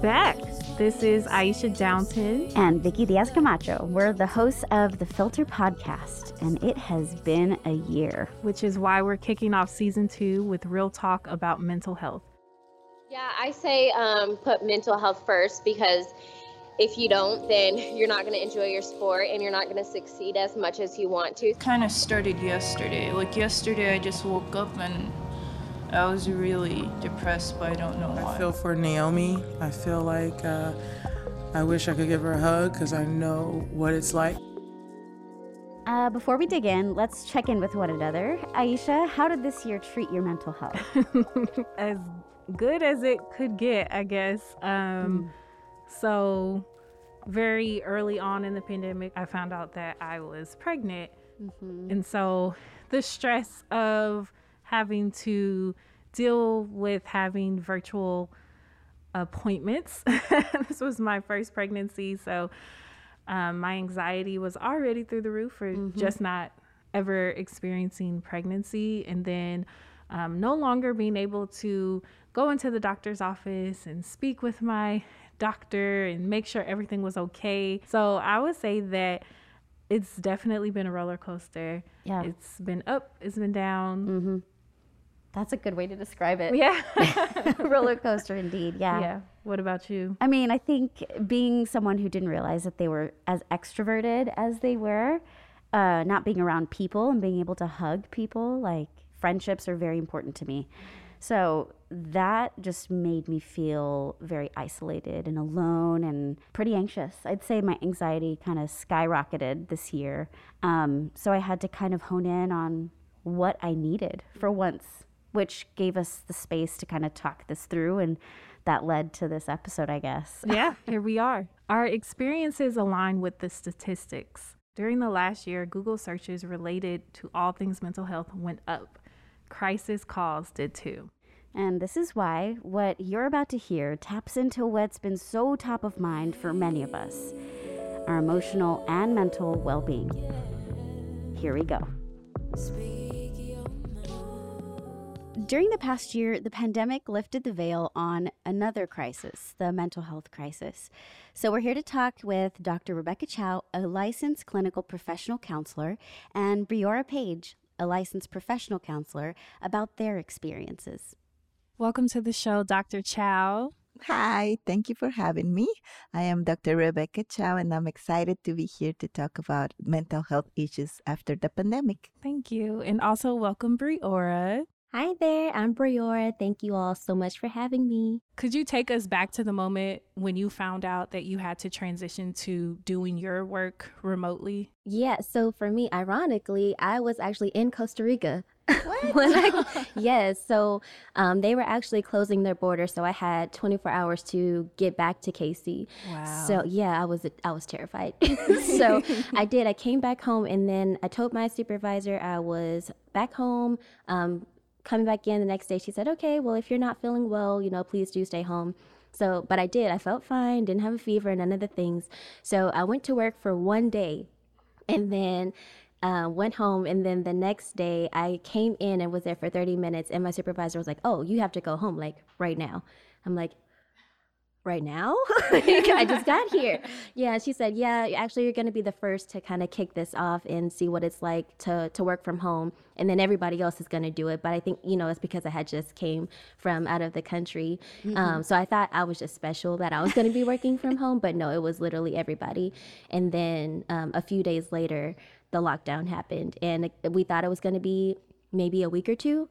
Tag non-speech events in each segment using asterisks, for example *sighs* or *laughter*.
back. This is Aisha Downton and Vicky Diaz Camacho. We're the hosts of the Filter Podcast, and it has been a year. Which is why we're kicking off season two with real talk about mental health. Yeah, I say um, put mental health first because if you don't, then you're not going to enjoy your sport and you're not going to succeed as much as you want to. Kind of started yesterday. Like yesterday, I just woke up and I was really depressed, but I don't know why. I feel for Naomi. I feel like uh, I wish I could give her a hug because I know what it's like. Uh, before we dig in, let's check in with one another. Aisha, how did this year treat your mental health? *laughs* as good as it could get, I guess. Um, mm. So, very early on in the pandemic, I found out that I was pregnant. Mm-hmm. And so, the stress of having to deal with having virtual appointments. *laughs* this was my first pregnancy, so um, my anxiety was already through the roof for mm-hmm. just not ever experiencing pregnancy, and then um, no longer being able to go into the doctor's office and speak with my doctor and make sure everything was okay. So I would say that it's definitely been a roller coaster. Yeah, it's been up, it's been down. Mm-hmm that's a good way to describe it. Yeah. *laughs* Roller coaster indeed. Yeah. Yeah. What about you? I mean, I think being someone who didn't realize that they were as extroverted as they were, uh, not being around people and being able to hug people, like friendships are very important to me. So that just made me feel very isolated and alone and pretty anxious. I'd say my anxiety kind of skyrocketed this year. Um, so I had to kind of hone in on what I needed for once which gave us the space to kind of talk this through and that led to this episode, I guess. *laughs* yeah, here we are. Our experiences align with the statistics. During the last year, Google searches related to all things mental health went up. Crisis calls did too. And this is why what you're about to hear taps into what's been so top of mind for many of us our emotional and mental well being. Here we go. During the past year, the pandemic lifted the veil on another crisis, the mental health crisis. So, we're here to talk with Dr. Rebecca Chow, a licensed clinical professional counselor, and Briora Page, a licensed professional counselor, about their experiences. Welcome to the show, Dr. Chow. Hi, thank you for having me. I am Dr. Rebecca Chow, and I'm excited to be here to talk about mental health issues after the pandemic. Thank you. And also, welcome, Briora. Hi there, I'm Briora. Thank you all so much for having me. Could you take us back to the moment when you found out that you had to transition to doing your work remotely? Yeah, so for me, ironically, I was actually in Costa Rica. *laughs* What? I, *laughs* yes, so um, they were actually closing their border, so I had 24 hours to get back to KC. Wow. So yeah, I was I was terrified. *laughs* so I did. I came back home, and then I told my supervisor I was back home. Um, coming back in the next day, she said, okay, well, if you're not feeling well, you know, please do stay home. So, but I did. I felt fine, didn't have a fever, none of the things. So I went to work for one day and then uh, went home. And then the next day I came in and was there for 30 minutes. And my supervisor was like, oh, you have to go home like right now. I'm like, right now? *laughs* *laughs* I just got here. Yeah, she said, yeah, actually, you're going to be the first to kind of kick this off and see what it's like to, to work from home. And then everybody else is going to do it. But I think, you know, it's because I had just came from out of the country. Mm-hmm. Um, so I thought I was just special that I was going to be working from home. But no, it was literally everybody. And then um, a few days later, the lockdown happened. And we thought it was going to be maybe a week or two.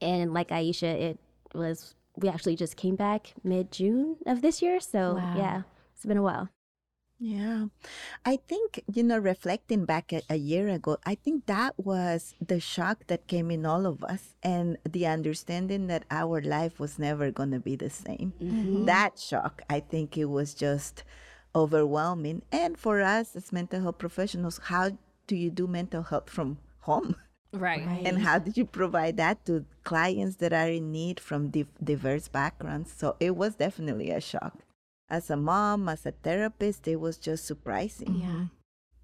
And like Aisha, it was we actually just came back mid June of this year. So wow. yeah, it's been a while. Yeah. I think, you know, reflecting back a, a, year ago, I think that was the shock that came in all of us and the understanding that our life was never going to be the same. Mm-hmm. That shock, I think it was just overwhelming. And for us as mental health professionals, how do you do mental health from home? *laughs* Right. right. And how did you provide that to clients that are in need from diverse backgrounds? So it was definitely a shock. As a mom, as a therapist, it was just surprising. Yeah.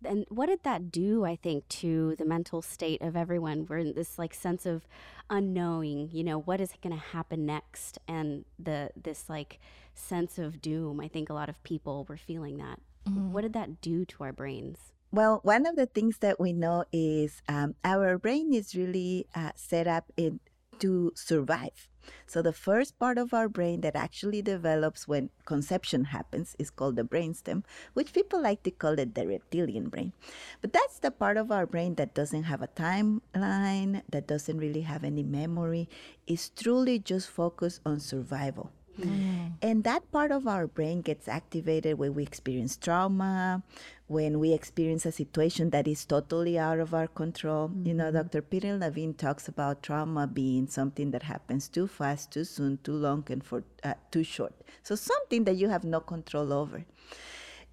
and what did that do i think to the mental state of everyone we're in this like sense of unknowing you know what is going to happen next and the this like sense of doom i think a lot of people were feeling that mm-hmm. what did that do to our brains well, one of the things that we know is um, our brain is really uh, set up in, to survive. So the first part of our brain that actually develops when conception happens is called the brainstem, which people like to call it the reptilian brain. But that's the part of our brain that doesn't have a timeline, that doesn't really have any memory, is truly just focused on survival. Mm. And that part of our brain gets activated when we experience trauma, when we experience a situation that is totally out of our control. Mm-hmm. You know, mm-hmm. Dr. Peter Levine talks about trauma being something that happens too fast, too soon, too long, and for uh, too short. So something that you have no control over.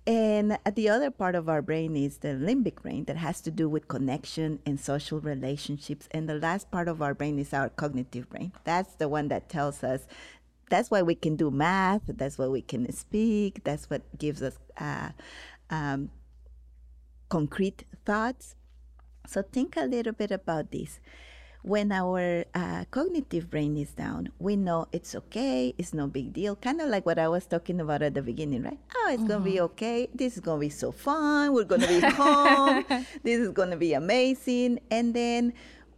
And the other part of our brain is the limbic brain that has to do with connection and social relationships. And the last part of our brain is our cognitive brain. That's the one that tells us that's why we can do math, that's why we can speak, that's what gives us uh, um, concrete thoughts. So think a little bit about this. When our uh, cognitive brain is down, we know it's okay, it's no big deal. Kind of like what I was talking about at the beginning, right? Oh, it's mm-hmm. gonna be mm-hmm. okay. This is gonna be so fun. We're gonna be home. *laughs* this is gonna be amazing. And then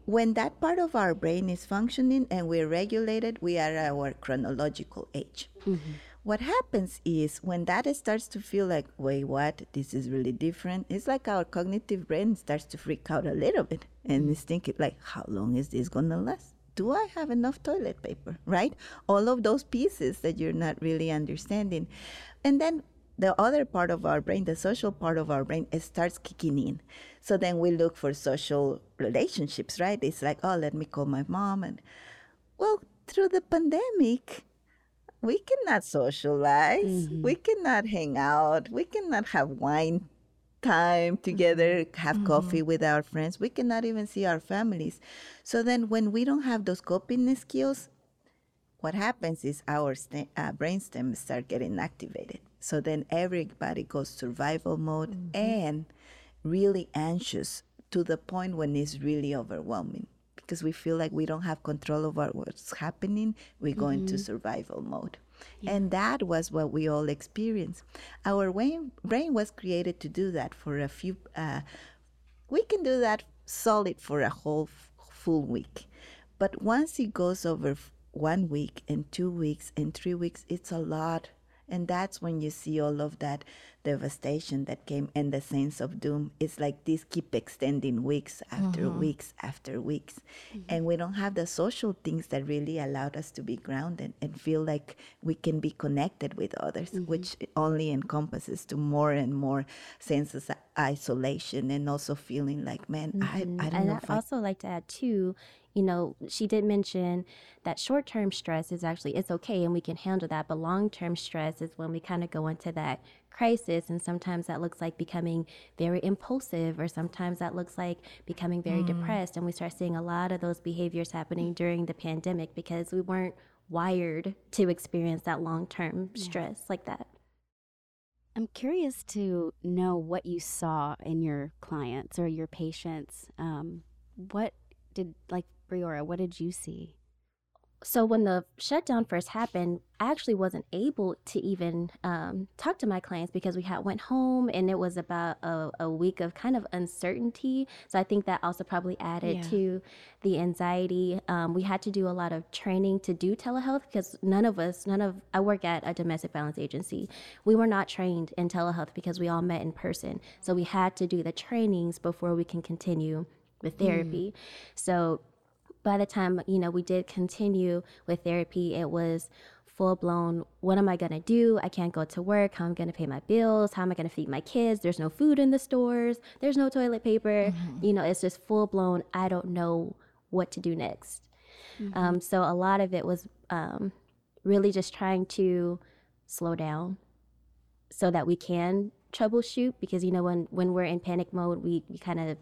when that part of our brain is functioning and we're regulated, we are at our chronological age. Mm-hmm. What happens is when that starts to feel like, wait, what? This is really different. It's like our cognitive brain starts to freak out a little bit and is thinking, like, how long is this gonna last? Do I have enough toilet paper? Right? All of those pieces that you're not really understanding. And then the other part of our brain, the social part of our brain, it starts kicking in. So then we look for social relationships, right? It's like, oh, let me call my mom. And well, through the pandemic, we cannot socialize. Mm-hmm. We cannot hang out. We cannot have wine time together, mm-hmm. have mm-hmm. coffee with our friends. We cannot even see our families. So then, when we don't have those coping skills, what happens is our st- uh, brainstem start getting activated. So then everybody goes survival mode mm-hmm. and really anxious to the point when it's really overwhelming because we feel like we don't have control over what's happening, we go mm-hmm. into survival mode. Yeah. And that was what we all experienced. Our brain, brain was created to do that for a few, uh, we can do that solid for a whole f- full week. But once it goes over one week and two weeks and three weeks, it's a lot and that's when you see all of that devastation that came and the sense of doom. It's like this keep extending weeks after mm-hmm. weeks after weeks. Mm-hmm. And we don't have the social things that really allowed us to be grounded and feel like we can be connected with others, mm-hmm. which only encompasses to more and more senses of isolation and also feeling like, man, I, I don't and know. I'd also I... like to add too, you know, she did mention that short term stress is actually it's okay and we can handle that, but long term stress is when we kind of go into that crisis and sometimes that looks like becoming very impulsive or sometimes that looks like becoming very mm. depressed and we start seeing a lot of those behaviors happening during the pandemic because we weren't wired to experience that long term yeah. stress like that. I'm curious to know what you saw in your clients or your patients. Um, what did like Briora, what did you see? So when the shutdown first happened, I actually wasn't able to even um, talk to my clients because we had went home and it was about a, a, week of kind of uncertainty. So I think that also probably added yeah. to the anxiety. Um, we had to do a lot of training to do telehealth because none of us, none of I work at a domestic violence agency. We were not trained in telehealth because we all met in person. So we had to do the trainings before we can continue with therapy. Mm. So by the time you know we did continue with therapy it was full blown what am i going to do i can't go to work how am i going to pay my bills how am i going to feed my kids there's no food in the stores there's no toilet paper mm-hmm. you know it's just full blown i don't know what to do next mm-hmm. um, so a lot of it was um, really just trying to slow down so that we can troubleshoot because you know when when we're in panic mode we, we kind of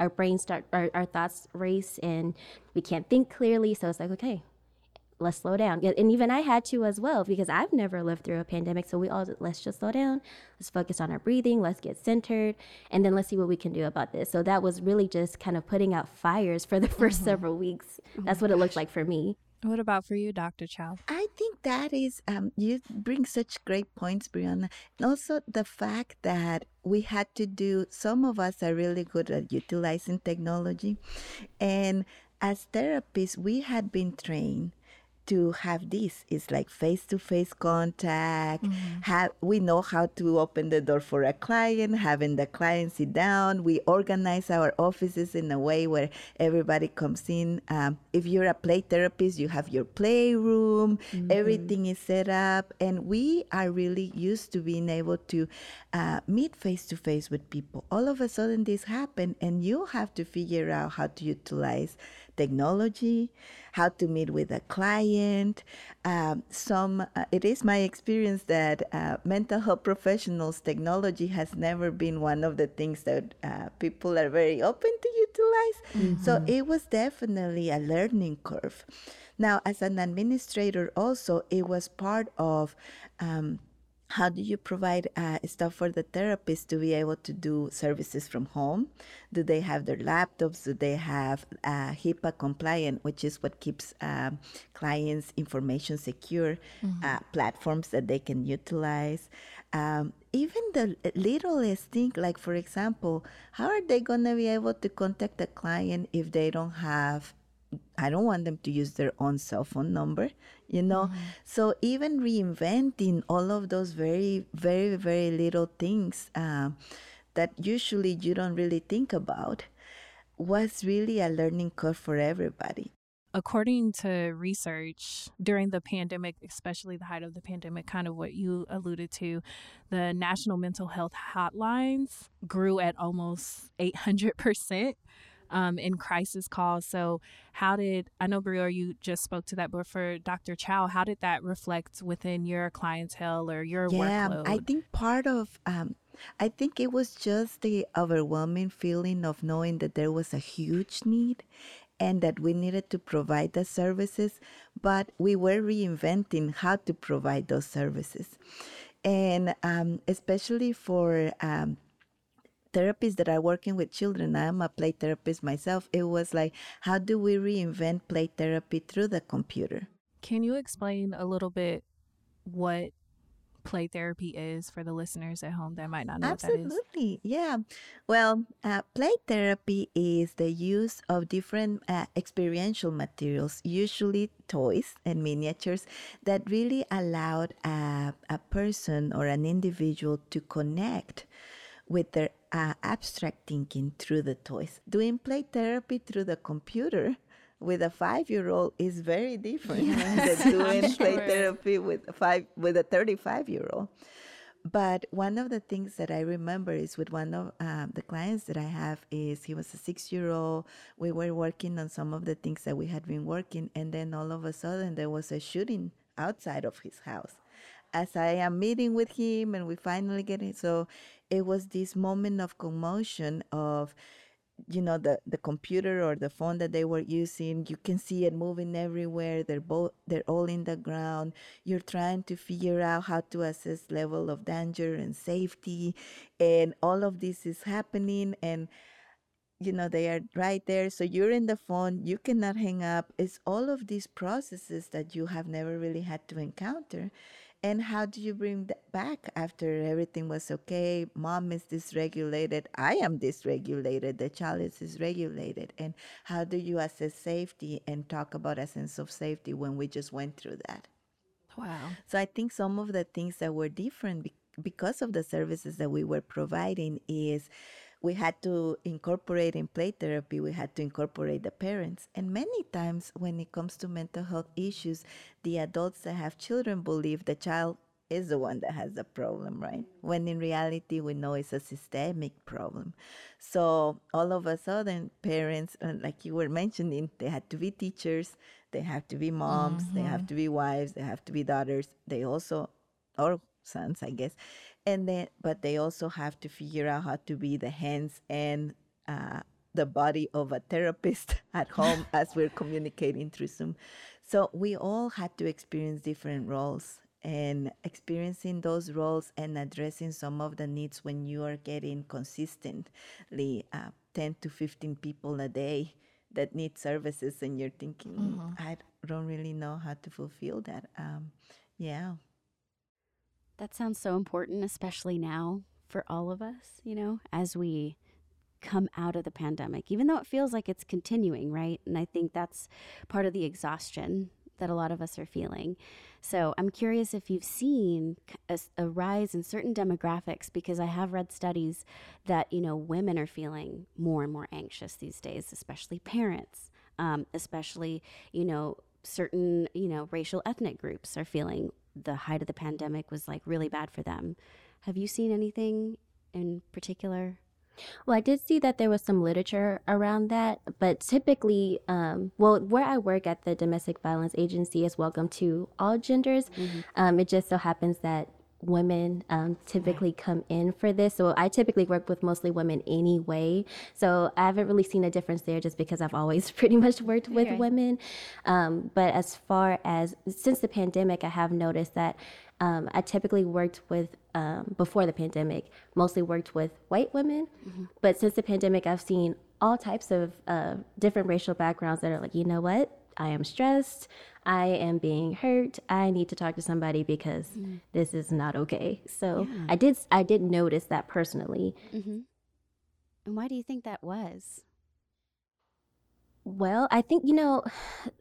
our brains start our, our thoughts race and we can't think clearly so it's like okay let's slow down. And even I had to as well because I've never lived through a pandemic. So we all let's just slow down. Let's focus on our breathing. Let's get centered, and then let's see what we can do about this. So that was really just kind of putting out fires for the *laughs* 1st mm-hmm. several weeks. Oh That's what gosh. it looked like for me. What about for you, Dr. Chow? I think that is, um, you bring such great points, Brianna. And also the fact that we had to do, some of us are really good at utilizing technology. And as therapists, we had been trained to have this it's like face-to-face contact mm-hmm. have we know how to open the door for a client having the client sit down we organize our offices in a way where everybody comes in um, if you're a play therapist you have your playroom mm-hmm. everything is set up and we are really used to being able to uh, meet face-to-face with people all of a sudden this happened and you have to figure out how to utilize technology, how to meet with a client. Um, some, uh, it is my experience that uh, mental health professionals, technology has never been one of the things that uh, people are very open to utilize. Mm-hmm. So it was definitely a learning curve. Now, as an administrator, also, it was part of um, how do you provide uh, stuff for the therapist to be able to do services from home? Do they have their laptops? Do they have uh, HIPAA compliant, which is what keeps um, clients' information secure, mm-hmm. uh, platforms that they can utilize? Um, even the littlest thing, like for example, how are they going to be able to contact a client if they don't have I don't want them to use their own cell phone number, you know? Mm-hmm. So even reinventing all of those very, very, very little things uh, that usually you don't really think about was really a learning curve for everybody. According to research during the pandemic, especially the height of the pandemic, kind of what you alluded to, the national mental health hotlines grew at almost 800% um, in crisis calls. So, how did I know, Brior, you just spoke to that, but for Dr. Chow, how did that reflect within your clientele or your yeah, workload? I think part of um, I think it was just the overwhelming feeling of knowing that there was a huge need and that we needed to provide the services, but we were reinventing how to provide those services. And um, especially for um, therapists that are working with children, I'm a play therapist myself. It was like, how do we reinvent play therapy through the computer? Can you explain a little bit what play therapy is for the listeners at home that might not know Absolutely. Yeah. Well, uh, play therapy is the use of different uh, experiential materials, usually toys and miniatures, that really allowed a, a person or an individual to connect with their uh, abstract thinking through the toys. Doing play therapy through the computer with a five-year-old is very different yes, than *laughs* doing sure. play therapy with a five with a 35-year-old. But one of the things that I remember is with one of um, the clients that I have is he was a six-year-old. We were working on some of the things that we had been working, and then all of a sudden there was a shooting outside of his house as I am meeting with him and we finally get it. So it was this moment of commotion of, you know, the, the computer or the phone that they were using. You can see it moving everywhere. They're both they're all in the ground. You're trying to figure out how to assess level of danger and safety. And all of this is happening and you know they are right there so you're in the phone you cannot hang up it's all of these processes that you have never really had to encounter and how do you bring that back after everything was okay? Mom is dysregulated. I am dysregulated. The child is dysregulated. And how do you assess safety and talk about a sense of safety when we just went through that? Wow. So I think some of the things that were different because of the services that we were providing is we had to incorporate in play therapy, we had to incorporate the parents. And many times when it comes to mental health issues, the adults that have children believe the child is the one that has the problem, right? When in reality, we know it's a systemic problem. So all of a sudden, parents, uh, like you were mentioning, they had to be teachers, they have to be moms, mm-hmm. they have to be wives, they have to be daughters. They also, or sons, I guess and then but they also have to figure out how to be the hands and uh, the body of a therapist *laughs* at home *laughs* as we're communicating through zoom. So we all had to experience different roles and experiencing those roles and addressing some of the needs when you are getting consistently uh, 10 to 15 people a day that need services and you're thinking mm, i don't really know how to fulfill that. Um, yeah that sounds so important especially now for all of us you know as we come out of the pandemic even though it feels like it's continuing right and i think that's part of the exhaustion that a lot of us are feeling. So I'm curious if you've seen a, a, rise in certain demographics because I have read studies that you know women are feeling more and more anxious these days, especially parents, um, especially you know certain you know racial ethnic groups are feeling the height of the pandemic was like really bad for them. Have you seen anything in particular? Well, I did see that there was some literature around that, but typically, um, well, where I work at the domestic violence agency is welcome to all genders. Mm-hmm. Um, it just so happens that women um, typically come in for this. So I typically work with mostly women anyway. So I haven't really seen a difference there just because I've always *laughs* pretty much worked with okay. women. Um, but as far as since the pandemic, I have noticed that um, I typically worked with, um, before the pandemic, mostly worked with white women. Mm-hmm. But since the pandemic, I've seen all types of uh, different racial backgrounds that are like, you know what? I am stressed. I am being hurt. I need to talk to somebody because mm. this is not okay. So yeah. I did I did notice that personally. Mm-hmm. And why do you think that was? Well, I think you know *sighs*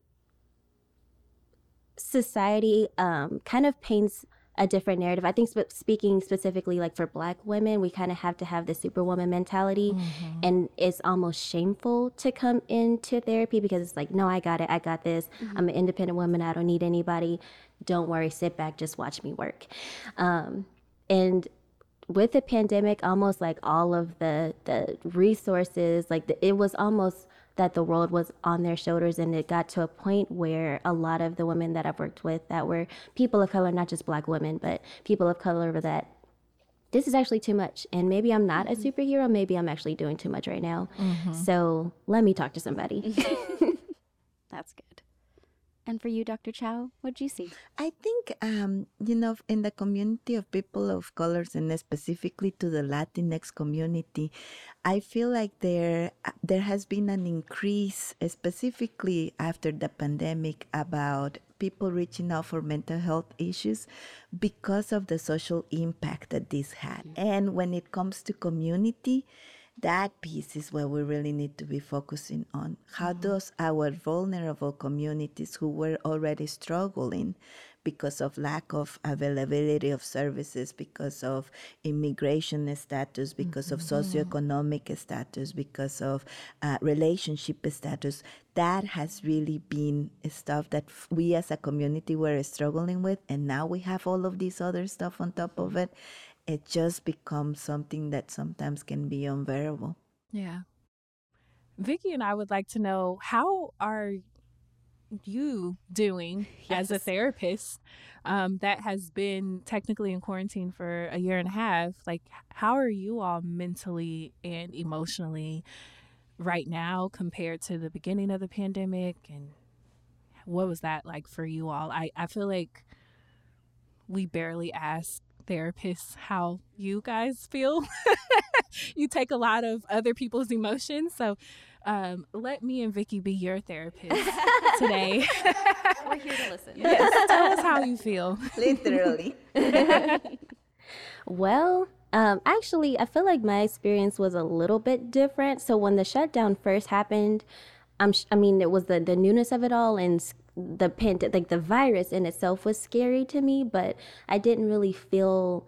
society um, kind of paints a different narrative. I think sp- speaking specifically like for black women, we kind of have to have the superwoman mentality mm-hmm. and it's almost shameful to come into therapy because it's like, no, I got it. I got this. Mm-hmm. I'm an independent woman. I don't need anybody. Don't worry. Sit back. Just watch me work. Um, and with the pandemic, almost like all of the the resources, like the, it was almost that the world was on their shoulders and it got to a point where a lot of the women that I've worked with that were people of color, not just black women, but people of color were that this is actually too much and maybe I'm not mm-hmm. a superhero, maybe I'm actually doing too much right now. Mm-hmm. So, let me talk to somebody. *laughs* That's good. And for you, Dr. Chow, what did you see? I think, um, you know, in the community of people of colors and specifically to the Latinx community, I feel like there there has been an increase, specifically after the pandemic, about people reaching out for mental health issues because of the social impact that this had. And when it comes to community, that piece is where we really need to be focusing on. How mm-hmm. does our vulnerable communities who were already struggling because of lack of availability of services, because of immigration status, because mm-hmm. of socioeconomic status, because of uh, relationship status, that has really been stuff that we as a community were struggling with. And now we have all of this other stuff on top of it it just becomes something that sometimes can be unbearable. Yeah. Vicki and I would like to know how are you doing yes. as a therapist um, that has been technically in quarantine for a year and a half? Like, how are you all mentally and emotionally right now compared to the beginning of the pandemic? And what was that like for you all? I, I feel like we barely ask therapists how you guys feel. *laughs* you take a lot of other people's emotions. So um, let me and Vicky be your therapist *laughs* today. We're here to listen. Yes, tell us how you feel. Literally. *laughs* well, um, actually, I feel like my experience was a little bit different. So when the shutdown first happened, I'm, I mean, it was the, the newness of it all and the pand- like the virus in itself was scary to me, but I didn't really feel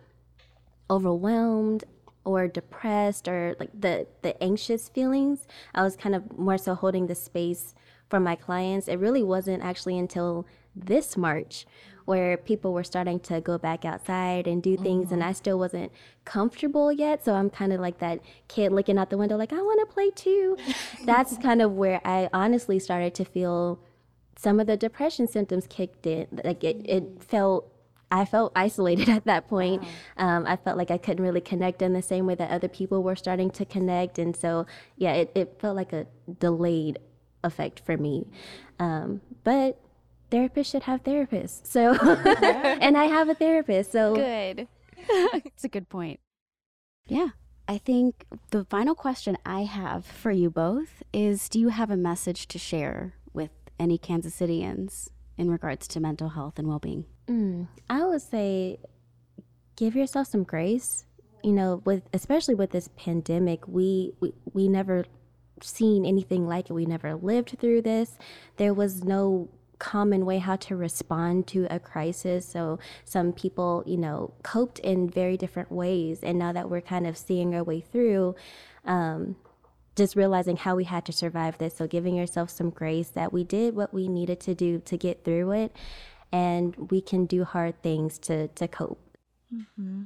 overwhelmed or depressed or like the the anxious feelings. I was kind of more so holding the space for my clients. It really wasn't actually until this March where people were starting to go back outside and do things mm-hmm. and I still wasn't comfortable yet. So I'm kind of like that kid looking out the window like I want to play too. *laughs* That's kind of where I honestly started to feel some of the depression symptoms kicked in. Like it, it felt I felt isolated *laughs* at that point. Wow. Um, I felt like I couldn't really connect in the same way that other people were starting to connect. And so, yeah, it, it felt like a delayed effect for me. Um, but therapists should have therapists. So, *laughs* and I have a therapist. So Good. *laughs* it's a good point. Yeah. I think the final question I have for you both is do you have a message to share with any Kansas Citians in regards to mental health and well being? Mm, I would say give yourself some grace. You know, with especially with this pandemic, we we, we never seen anything like it. We never lived through this. There was no common way how to respond to a crisis. So some people, you know, coped in very different ways. And now that we're kind of seeing our way through, um, just realizing how we had to survive this. So giving yourself some grace that we did what we needed to do to get through it, and we can do hard things to to cope. Mm-hmm.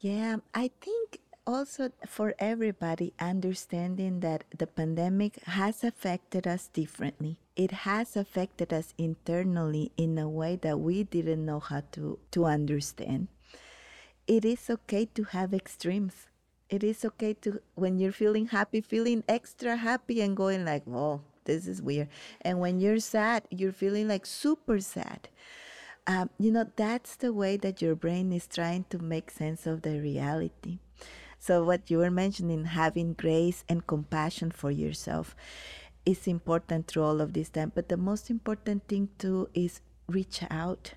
Yeah, I think also for everybody understanding that the pandemic has affected us differently it has affected us internally in a way that we didn't know how to to understand it is okay to have extremes it is okay to when you're feeling happy feeling extra happy and going like oh this is weird. And when you're sad you're feeling like super sad. Um, you know that's the way that your brain is trying to make sense of the reality. So, what you were mentioning, having grace and compassion for yourself, is important through all of this time. But the most important thing too is reach out,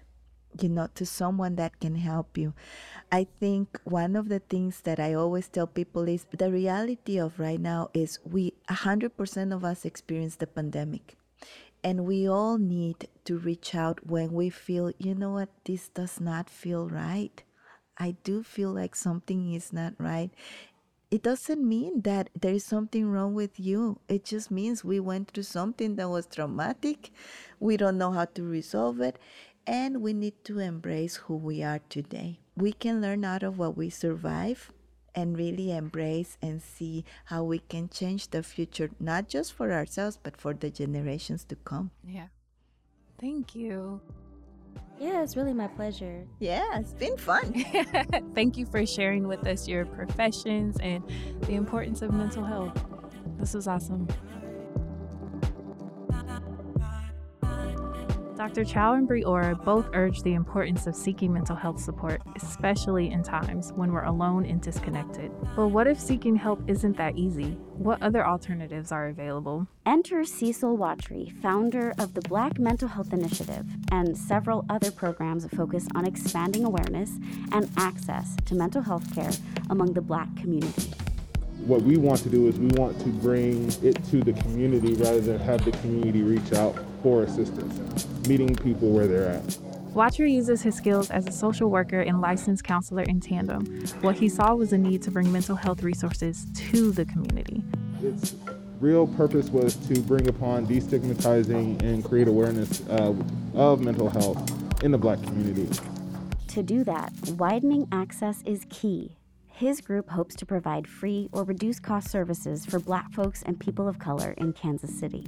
you know, to someone that can help you. I think one of the things that I always tell people is the reality of right now is we, 100% of us experience the pandemic. And we all need to reach out when we feel, you know what, this does not feel right I do feel like something is not right, it doesn't mean that there is something wrong with you. It just means we went through something that was traumatic. We don't know how to resolve it. And we need to embrace who we are today. We can learn out of what we survive and really embrace and see how we can change the future, not just for ourselves, but for the generations to come. Yeah. Thank you. Yeah, it's really my pleasure. Yeah, it's been fun. *laughs* Thank you for sharing with us your professions and the importance of mental health. This was awesome. Dr. Chow and Briora both urge the importance of seeking mental health support, especially in times when we're alone and disconnected. But what if seeking help isn't that easy? What other alternatives are available? Enter Cecil Watry, founder of the Black Mental Health Initiative, and several other programs focused on expanding awareness and access to mental health care among the Black community what we want to do is we want to bring it to the community rather than have the community reach out for assistance, meeting people where they're at. Watcher uses his skills as a social worker and licensed counselor in tandem. What he saw was a need to bring mental health resources to the community. Its real purpose was to bring upon destigmatizing and create awareness uh, of mental health in the black community. To do that, widening access is key his group hopes to provide free or reduced cost services for black folks and people of color in Kansas City.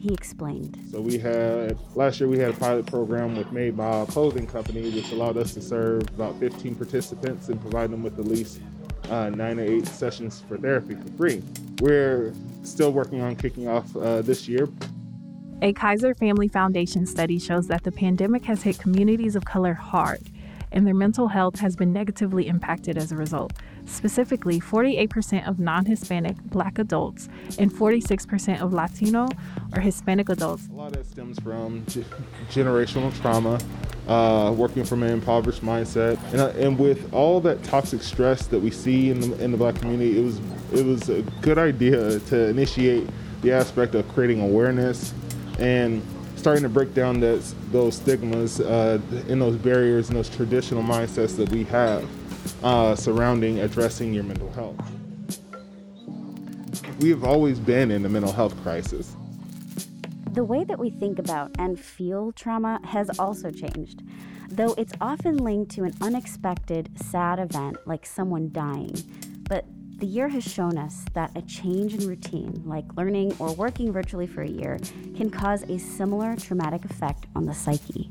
He explained. So we had last year we had a pilot program with Made by Clothing Company, which allowed us to serve about 15 participants and provide them with at least uh, nine to eight sessions for therapy for free. We're still working on kicking off uh, this year. A Kaiser Family Foundation study shows that the pandemic has hit communities of color hard and their mental health has been negatively impacted as a result. Specifically, 48% of non Hispanic black adults and 46% of Latino or Hispanic adults. A lot of that stems from g- generational trauma, uh, working from an impoverished mindset, and, uh, and with all that toxic stress that we see in the, in the black community, it was, it was a good idea to initiate the aspect of creating awareness and starting to break down those, those stigmas uh, and those barriers and those traditional mindsets that we have uh, surrounding addressing your mental health. We have always been in a mental health crisis. The way that we think about and feel trauma has also changed. Though it's often linked to an unexpected, sad event like someone dying, but the year has shown us that a change in routine, like learning or working virtually for a year, can cause a similar traumatic effect on the psyche.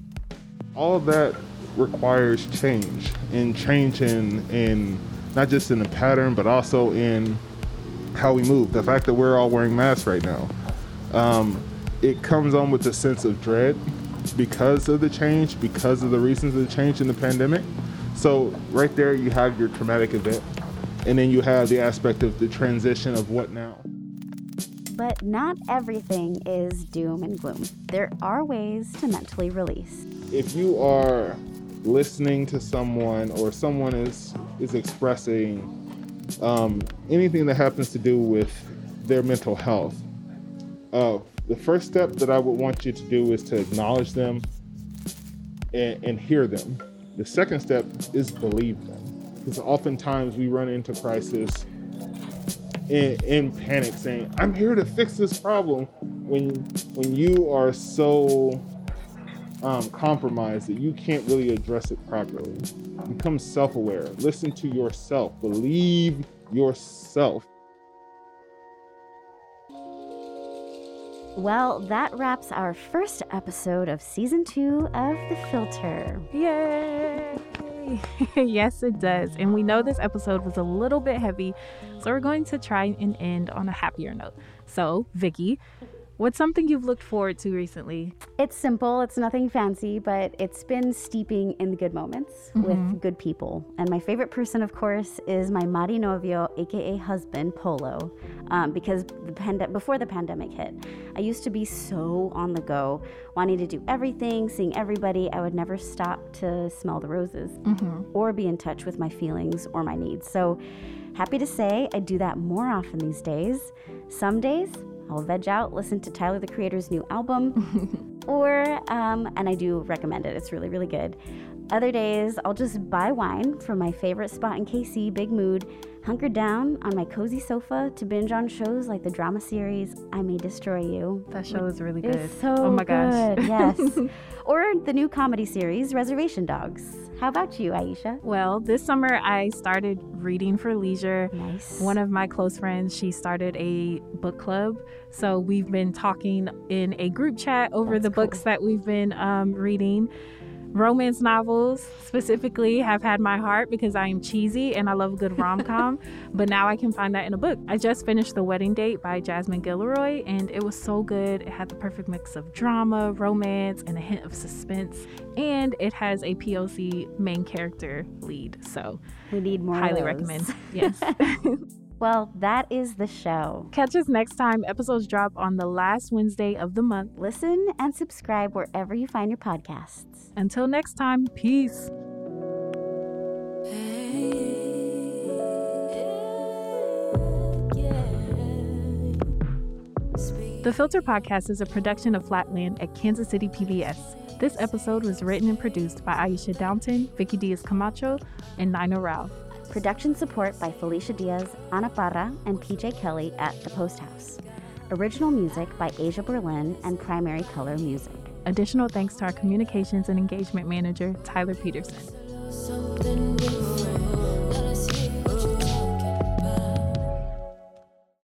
All of that requires change, and change in, in not just in the pattern, but also in how we move. The fact that we're all wearing masks right now, um, it comes on with a sense of dread because of the change, because of the reasons of the change in the pandemic. So right there, you have your traumatic event, and then you have the aspect of the transition of what now. But not everything is doom and gloom. There are ways to mentally release. If you are listening to someone or someone is is expressing um, anything that happens to do with their mental health, uh, the first step that I would want you to do is to acknowledge them and, and hear them. The second step is believe them. Because oftentimes we run into crisis in, in panic saying, I'm here to fix this problem when when you are so um, compromised that you can't really address it properly. Become self aware. Listen to yourself. Believe yourself. Well, that wraps our first episode of season two of The Filter. Yay! *laughs* yes, it does. And we know this episode was a little bit heavy, so we're going to try and end on a happier note. So, Vicky, What's something you've looked forward to recently? It's simple, it's nothing fancy, but it's been steeping in the good moments mm-hmm. with good people. And my favorite person, of course, is my Mari Novio, aka husband, Polo. Um, because the pand- before the pandemic hit, I used to be so on the go, wanting to do everything, seeing everybody. I would never stop to smell the roses mm-hmm. or be in touch with my feelings or my needs. So, happy to say I do that more often these days. Some days, I'll veg out, listen to Tyler the Creator's new album, *laughs* or, um, and I do recommend it, it's really, really good. Other days, I'll just buy wine from my favorite spot in KC, Big Mood, hunker down on my cozy sofa to binge on shows like the drama series I May Destroy You. That show is really good. It's so oh my gosh. Good, *laughs* yes. or the new comedy series Reservation Dogs. How about you, Aisha? Well, this summer I started reading for leisure. Nice. One of my close friends, she started a book club. So we've been talking in a group chat over That's the cool. books that we've been um, reading. Romance novels specifically have had my heart because I am cheesy and I love a good rom com, *laughs* but now I can find that in a book. I just finished The Wedding Date by Jasmine Guillory and it was so good. It had the perfect mix of drama, romance, and a hint of suspense, and it has a POC main character lead. So we need more. Highly recommend. Yes. *laughs* *laughs* Well, that is the show. Catch us next time. Episodes drop on the last Wednesday of the month. Listen and subscribe wherever you find your podcasts. Until next time, peace. The Filter Podcast is a production of Flatland at Kansas City PBS. This episode was written and produced by Aisha Downton, Vicky Diaz Camacho, and Nina Rao. Production support by Felicia Diaz, Ana Parra, and PJ Kelly at The Post House. Original music by Asia Berlin and Primary Color Music. Additional thanks to our communications and engagement manager, Tyler Peterson.